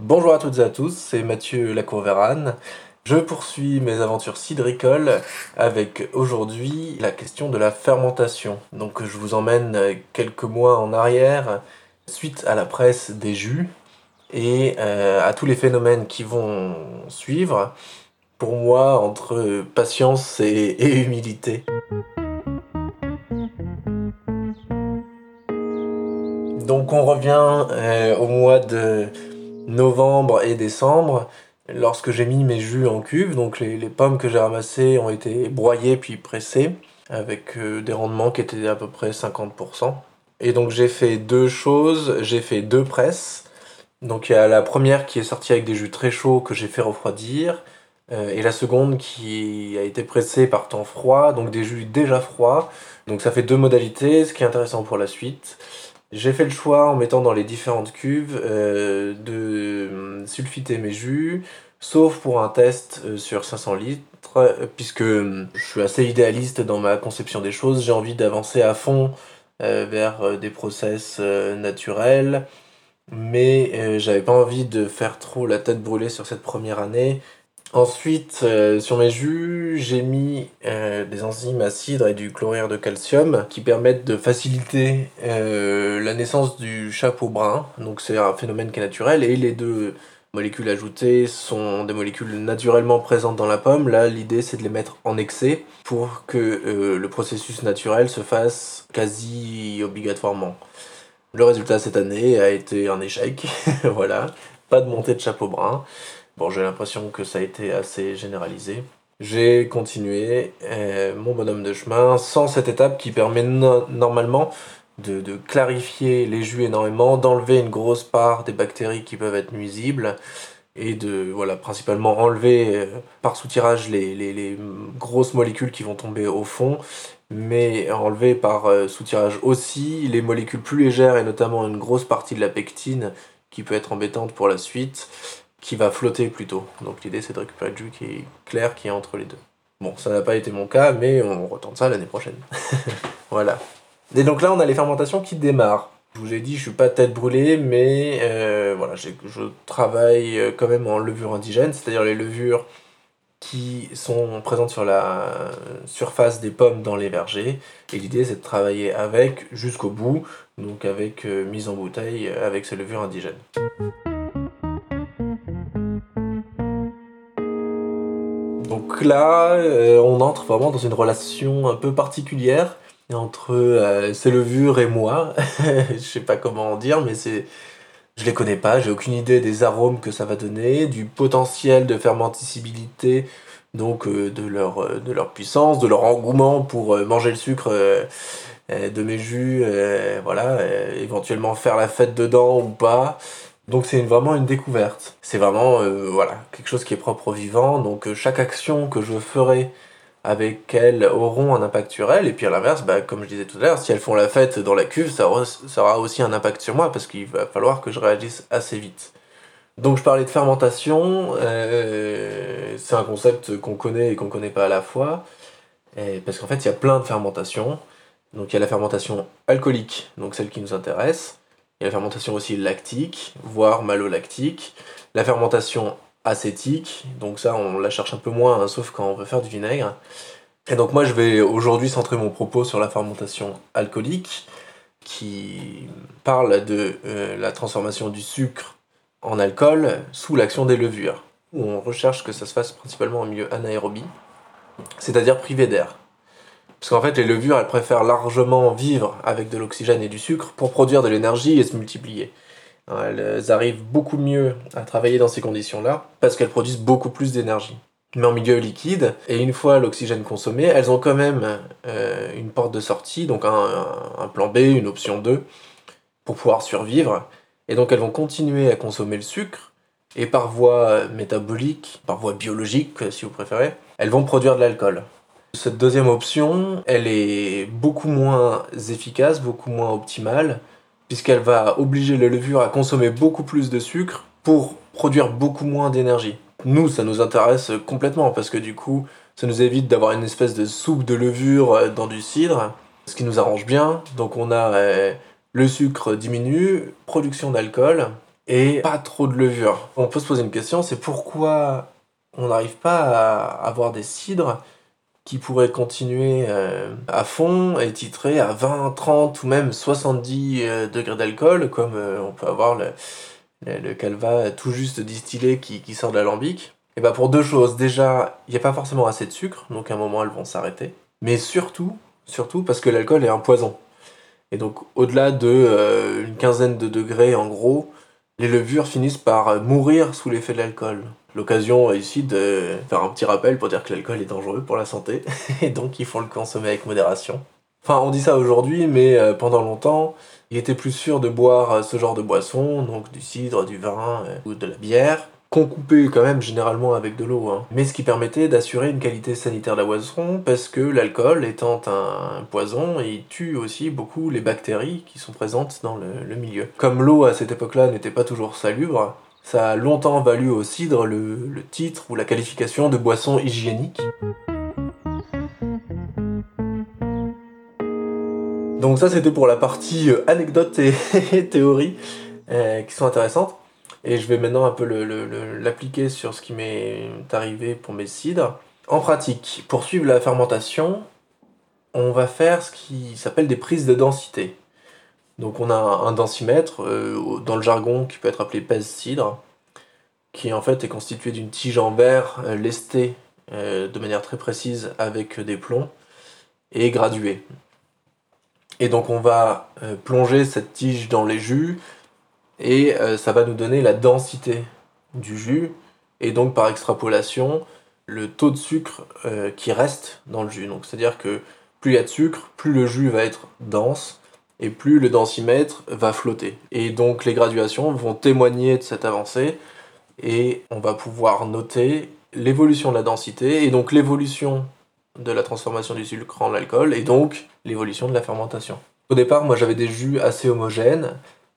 Bonjour à toutes et à tous, c'est Mathieu Lacourvérane. Je poursuis mes aventures cidricoles avec aujourd'hui la question de la fermentation. Donc je vous emmène quelques mois en arrière suite à la presse des jus et euh, à tous les phénomènes qui vont suivre. Pour moi, entre patience et, humilité. Donc on revient euh, au mois de novembre et décembre lorsque j'ai mis mes jus en cuve. Donc les, pommes que j'ai ramassées ont été broyées puis pressées avec euh, des rendements qui étaient à peu près 50%. Et donc j'ai fait deux choses. J'ai fait deux presses. Donc il y a la première qui est sortie avec des jus très chauds que j'ai fait refroidir. Euh, et la seconde qui a été pressée par temps froid, donc des jus déjà froids. Donc ça fait deux modalités, ce qui est intéressant pour la suite. J'ai fait le choix en mettant dans les différentes cuves euh, de euh, sulfiter mes jus, sauf pour un test euh, sur 500 litres, puisque je suis assez idéaliste dans ma conception des choses. J'ai envie d'avancer à fond vers des process naturels, mais j'avais pas envie de faire trop la tête brûlée sur cette première année. Ensuite, euh, sur mes jus, j'ai mis euh, des enzymes acides et du chlorure de calcium qui permettent de faciliter euh, la naissance du chapeau brun. Donc c'est un phénomène qui est naturel et les deux molécules ajoutées sont des molécules naturellement présentes dans la pomme. Là, l'idée c'est de les mettre en excès pour que le processus naturel se fasse quasi obligatoirement. Le résultat cette année a été un échec. voilà, pas de montée de chapeau brun. Bon, j'ai l'impression que ça a été assez généralisé. J'ai continué euh, mon bonhomme de chemin sans cette étape qui permet normalement de, clarifier les jus énormément, d'enlever une grosse part des bactéries qui peuvent être nuisibles et de voilà principalement enlever euh, par soutirage les, les, grosses molécules qui vont tomber au fond mais enlever par euh, soutirage aussi les molécules plus légères et notamment une grosse partie de la pectine qui peut être embêtante pour la suite qui va flotter plutôt. Donc l'idée c'est de récupérer le jus qui est clair, qui est entre les deux. Bon, ça n'a pas été mon cas, mais on retente ça l'année prochaine. voilà. Et donc là, on a les fermentations qui démarrent. Je vous ai dit, je suis pas tête brûlée, mais euh, voilà, je travaille euh, quand même en levure indigène, c'est-à-dire les levures qui sont présentes sur la surface des pommes dans les vergers. Et l'idée, c'est de travailler avec jusqu'au bout, donc avec euh, mise en bouteille avec ces levures indigènes. Donc là, euh, on entre vraiment dans une relation un peu particulière entre euh, ces levures et moi. je sais pas comment dire, mais c'est. Je les connais pas, j'ai aucune idée des arômes que ça va donner, du potentiel de fermenticibilité, donc euh, de, leur, de leur puissance, de leur engouement pour manger le sucre de mes jus, voilà, éventuellement faire la fête dedans ou pas. Donc c'est vraiment une découverte. C'est vraiment euh, voilà quelque chose qui est propre au vivant. Donc euh, chaque action que je ferai avec elles auront un impact sur elles. Et puis à l'inverse, bah, comme je disais tout à l'heure, si elles font la fête dans la cuve, ça aura, aussi un impact sur moi parce qu'il va falloir que je réagisse assez vite. Donc je parlais de fermentation. Euh, c'est un concept qu'on connaît et qu'on connaît pas à la fois. parce qu'en fait, il y a plein de fermentations. Donc il y a la fermentation alcoolique, donc celle qui nous intéresse. Il y a la fermentation aussi lactique, voire malolactique. La fermentation acétique, donc ça on la cherche un peu moins, hein, sauf quand on veut faire du vinaigre. Et donc moi je vais aujourd'hui centrer mon propos sur la fermentation alcoolique, qui parle de euh, la transformation du sucre en alcool sous l'action des levures, où on recherche que ça se fasse principalement en milieu anaérobie, c'est-à-dire privé d'air. Parce qu'en fait, les levures, elles préfèrent largement vivre avec de l'oxygène et du sucre pour produire de l'énergie et se multiplier. Elles arrivent beaucoup mieux à travailler dans ces conditions-là parce qu'elles produisent beaucoup plus d'énergie. Mais en milieu liquide, et une fois l'oxygène consommé, elles ont quand même euh, une porte de sortie, donc un, plan B, une option 2, pour pouvoir survivre. Et donc elles vont continuer à consommer le sucre, et par voie métabolique, par voie biologique si vous préférez, elles vont produire de l'alcool. Cette deuxième option, elle est beaucoup moins efficace, beaucoup moins optimale, puisqu'elle va obliger les levures à consommer beaucoup plus de sucre pour produire beaucoup moins d'énergie. Nous, ça nous intéresse complètement, parce que du coup, ça nous évite d'avoir une espèce de soupe de levure euh, dans du cidre, ce qui nous arrange bien. Donc on a euh, le sucre diminue, production d'alcool, et pas trop de levure. On peut se poser une question, c'est pourquoi on n'arrive pas à avoir des cidres qui pourraient continuer euh, à fond et titrer à 20, 30 ou même 70 euh, degrés d'alcool, comme euh, on peut avoir le, le, calva tout juste distillé qui, sort de l'alambic. Et bah pour deux choses. Déjà, il n'y a pas forcément assez de sucre, donc à un moment elles vont s'arrêter. Mais surtout, surtout parce que l'alcool est un poison. Et donc au-delà de une quinzaine de degrés en gros, les levures finissent par mourir sous l'effet de l'alcool. L'occasion ici de faire un petit rappel pour dire que l'alcool est dangereux pour la santé, et donc il faut le consommer avec modération. Enfin, on dit ça aujourd'hui, mais euh, pendant longtemps, il était plus sûr de boire ce genre de boisson, donc du cidre, du vin euh, ou de la bière, qu'on coupait quand même généralement avec de l'eau, hein. mais ce qui permettait d'assurer une qualité sanitaire de la boisson, parce que l'alcool étant un poison, il tue aussi beaucoup les bactéries qui sont présentes dans le, milieu. Comme l'eau à cette époque-là n'était pas toujours salubre, ça a longtemps valu au cidre le, le titre ou la qualification de boisson hygiénique. Donc ça c'était pour la partie euh, anecdote et théorie euh, qui sont intéressantes. Et je vais maintenant un peu l'appliquer sur ce qui m'est arrivé pour mes cidres. En pratique, pour suivre la fermentation, on va faire ce qui s'appelle des prises de densité. Donc on a un densimètre, euh, dans le jargon qui peut être appelé pèse-cidre, qui en fait est constitué d'une tige en verre euh, lestée euh, de manière très précise avec des plombs et graduée. Et donc on va plonger cette tige dans les jus, et ça va nous donner la densité du jus et donc par extrapolation le taux de sucre qui reste dans le jus. Donc c'est-à-dire que plus il y a de sucre, plus le jus va être dense et plus le densimètre va flotter. Et donc les graduations vont témoigner de cette avancée et on va pouvoir noter l'évolution de la densité et donc l'évolution de la transformation du sucre en alcool et donc l'évolution de la fermentation. Au départ, moi j'avais des jus assez homogènes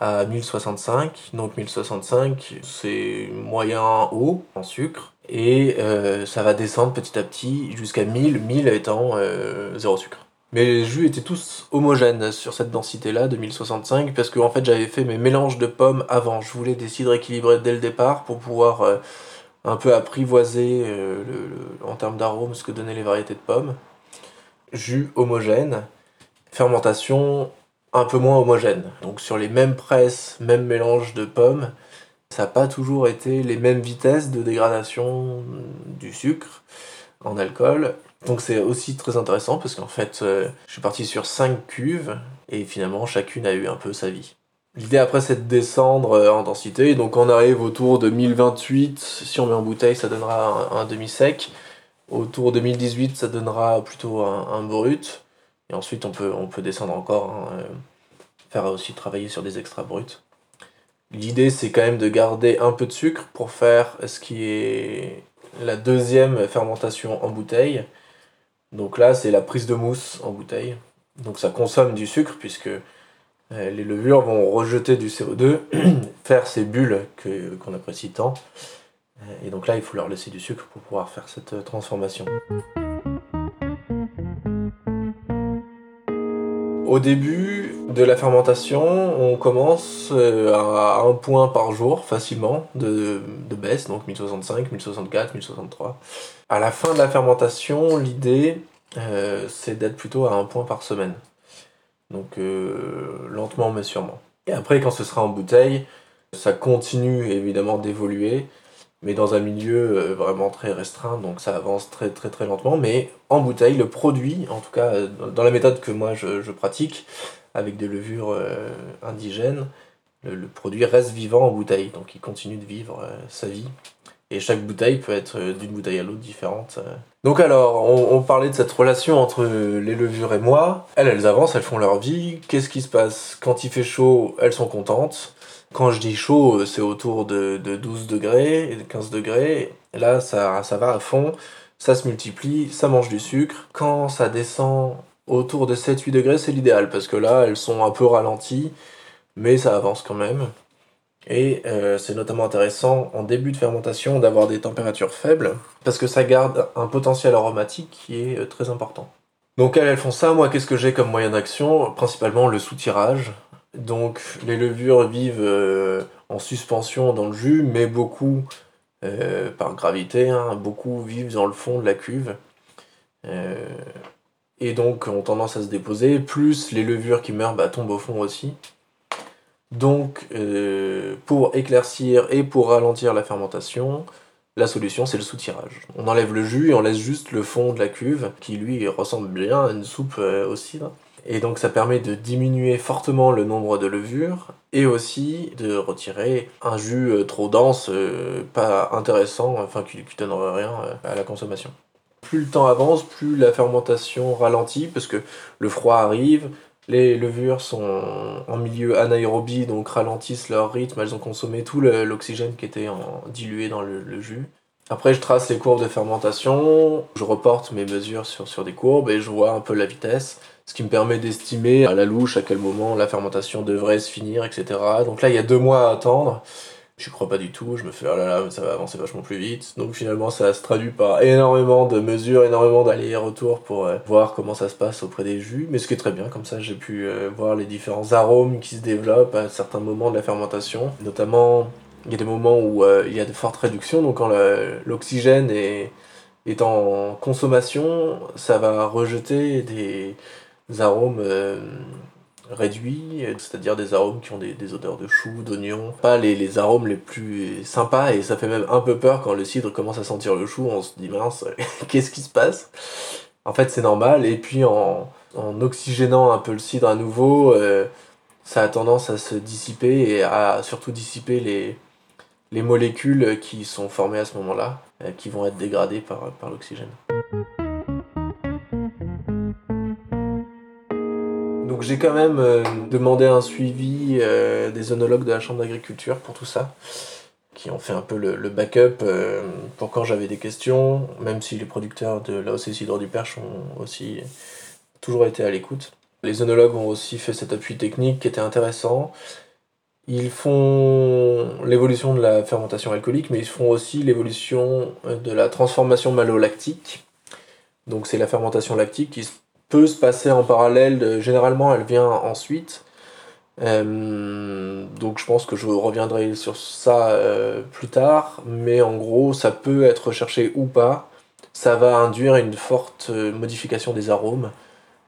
à 1065. Donc 1065, c'est moyen haut en sucre. Et euh, ça va descendre petit à petit jusqu'à 1000, 1000 étant euh, zéro sucre. Mais les jus étaient tous homogènes sur cette densité-là de 1065 parce que en fait j'avais fait mes mélanges de pommes avant. Je voulais des cidres dès le départ pour pouvoir euh, un peu apprivoiser en termes d'arôme ce que donnaient les variétés de pommes. Jus homogène, fermentation un peu moins homogène. Donc sur les mêmes presses, même mélange de pommes, ça n'a pas toujours été les mêmes vitesses de dégradation du sucre en alcool. Donc c'est aussi très intéressant parce qu'en fait, euh, je suis parti sur 5 cuves et finalement chacune a eu un peu sa vie. L'idée après c'est de descendre euh, en densité, donc on arrive autour de 1028, si on met en bouteille ça donnera un, demi-sec, autour de 1018 ça donnera plutôt un brut, et ensuite, on peut, descendre encore, hein, euh, faire aussi travailler sur des extra bruts. L'idée, c'est quand même de garder un peu de sucre pour faire ce qui est la deuxième fermentation en bouteille. Donc là, c'est la prise de mousse en bouteille. Donc ça consomme du sucre puisque euh, les levures vont rejeter du CO2, faire ces bulles qu'on apprécie tant. Et donc là, il faut leur laisser du sucre pour pouvoir faire cette transformation. Au début de la fermentation, on commence euh, à un point par jour facilement de, baisse, donc 1065, 1064, 1063. À la fin de la fermentation, l'idée euh, c'est d'être plutôt à un point par semaine. Donc euh, lentement mais sûrement. Et après quand ce sera en bouteille, ça continue évidemment d'évoluer mais dans un milieu vraiment très restreint, donc ça avance très très très lentement. Mais en bouteille, le produit, en tout cas dans la méthode que moi je, pratique, avec des levures euh, indigènes, le, produit reste vivant en bouteille, donc il continue de vivre sa vie. Et chaque bouteille peut être d'une bouteille à l'autre différente. Donc alors, on, parlait de cette relation entre les levures et moi. Elles, avancent, elles font leur vie. Qu'est-ce qui se passe? Quand il fait chaud, elles sont contentes. Quand je dis chaud, euh, c'est autour de, 12 degrés et 15 degrés. là, ça va à fond, ça se multiplie, ça mange du sucre. Quand ça descend autour de 7-8 degrés, c'est l'idéal parce que là, elles sont un peu ralenties, mais ça avance quand même. Et euh, c'est notamment intéressant en début de fermentation d'avoir des températures faibles parce que ça garde un potentiel aromatique qui est euh, très important. Donc elles, font ça, moi qu'est-ce que j'ai comme moyen d'action? Principalement le soutirage, donc les levures vivent euh, en suspension dans le jus, mais beaucoup par gravité, hein, beaucoup vivent dans le fond de la cuve. Et donc ont tendance à se déposer, plus les levures qui meurent bah, tombent au fond aussi. Donc, euh, pour éclaircir et pour ralentir la fermentation, la solution c'est le soutirage. On enlève le jus et on laisse juste le fond de la cuve, qui lui ressemble bien à une soupe euh, au cidre. Et donc ça permet de diminuer fortement le nombre de levures et aussi de retirer un jus euh, trop dense, pas intéressant, enfin qui, qui donnerait rien à la consommation. Plus le temps avance, plus la fermentation ralentit parce que le froid arrive, les levures sont en milieu anaérobie, donc ralentissent leur rythme. Elles ont consommé tout l'oxygène qui était dilué dans le, jus. Après, je trace les courbes de fermentation, je reporte mes mesures sur, sur des courbes et je vois un peu la vitesse, ce qui me permet d'estimer à la louche à quel moment la fermentation devrait se finir, etc. Donc là, il y a deux mois à attendre. Je crois pas du tout, je me fais oh là là, ça va avancer vachement plus vite. Donc finalement, ça se traduit par énormément de mesures, énormément d'allers-retours pour euh, voir comment ça se passe auprès des jus. Mais ce qui est très bien, comme ça, j'ai pu euh, voir les différents arômes qui se développent à certains moments de la fermentation. Notamment, il y a des moments où euh, il y a de fortes réductions, donc quand l'oxygène est, est en consommation, ça va rejeter des arômes réduit, c'est-à-dire des arômes qui ont des, odeurs de chou, d'oignon, pas les, arômes les plus sympas, et ça fait même un peu peur quand le cidre commence à sentir le chou, on se dit mince, qu'est-ce qui se passe? En fait c'est normal, et puis en, oxygénant un peu le cidre à nouveau, euh, ça a tendance à se dissiper et à surtout dissiper les, les molécules qui sont formées à ce moment-là, euh, qui vont être dégradées par, par l'oxygène. J'ai quand même euh, demandé un suivi euh, des onologues de la Chambre d'agriculture pour tout ça, qui ont fait un peu le, backup euh, pour quand j'avais des questions, même si les producteurs de la Cidre du Perche ont aussi toujours été à l'écoute. Les onologues ont aussi fait cet appui technique qui était intéressant. Ils font l'évolution de la fermentation alcoolique, mais ils font aussi l'évolution de la transformation malolactique. Donc c'est la fermentation lactique qui se se passer en parallèle. Généralement, elle vient ensuite. Euh, donc je pense que je reviendrai sur ça euh, plus tard, mais en gros ça peut être recherché ou pas. Ça va induire une forte euh, modification des arômes,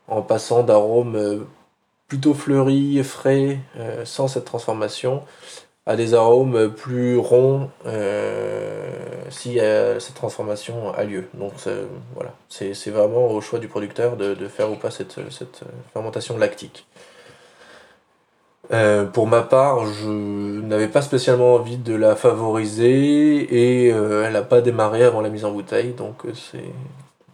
en passant d'arômes plutôt fleuris, frais, sans cette transformation, à des arômes plus ronds euh, si euh, cette transformation a lieu. Donc voilà, c'est vraiment au choix du producteur de, faire ou pas cette, cette fermentation lactique. Euh, pour ma part, je n'avais pas spécialement envie de la favoriser et elle n'a pas démarré avant la mise en bouteille, donc c'est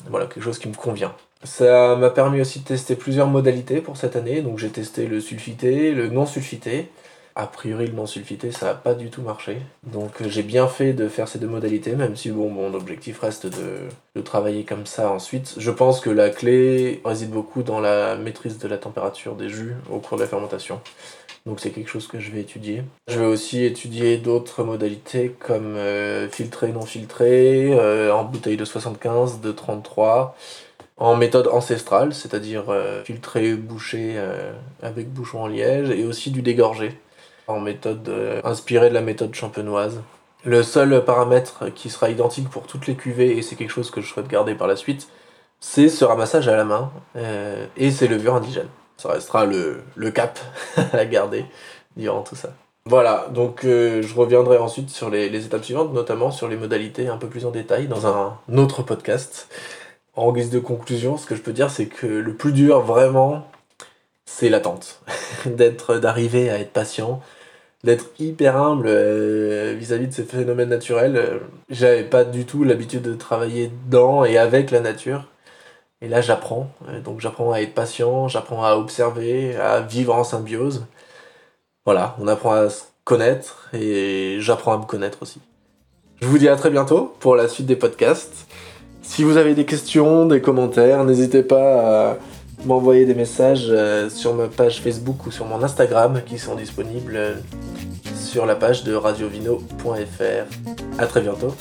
voilà, quelque chose qui me convient. Ça m'a permis aussi de tester plusieurs modalités pour cette année, donc j'ai testé le sulfité, le non sulfité, a priori, le non sulfité, ça n'a pas du tout marché. Donc euh, j'ai bien fait de faire ces deux modalités, même si bon, mon objectif reste de, travailler comme ça ensuite. Je pense que la clé réside beaucoup dans la maîtrise de la température des jus au cours de la fermentation. Donc c'est quelque chose que je vais étudier. Je vais aussi étudier d'autres modalités comme euh, filtré, non filtré, euh, en bouteille de 75, de 33, en méthode ancestrale, c'est-à-dire filtré, bouché avec bouchon en liège, et aussi du dégorgé en méthode euh, inspirée de la méthode champenoise. Le seul paramètre qui sera identique pour toutes les cuvées, et c'est quelque chose que je souhaite garder par la suite, c'est ce ramassage à la main euh, et ces levures indigènes. Ça restera le, cap à garder durant tout ça. Voilà, donc euh, je reviendrai ensuite sur les, étapes suivantes, notamment sur les modalités un peu plus en détail dans un autre podcast. En guise de conclusion, ce que je peux dire, c'est que le plus dur vraiment, c'est l'attente. d'être, d'arriver à être patient, d'être hyper humble euh, vis-à-vis de ces phénomènes naturels. Euh, j'avais pas du tout l'habitude de travailler dans et avec la nature. Et là, j'apprends. Euh, donc, j'apprends à être patient, j'apprends à observer, à vivre en symbiose. Voilà, on apprend à se connaître et j'apprends à me connaître aussi. Je vous dis à très bientôt pour la suite des podcasts. Si vous avez des questions, des commentaires, n'hésitez pas à m'envoyer des messages euh, sur ma page Facebook ou sur mon Instagram qui sont disponibles euh, sur la page de radiovino.fr. A très bientôt.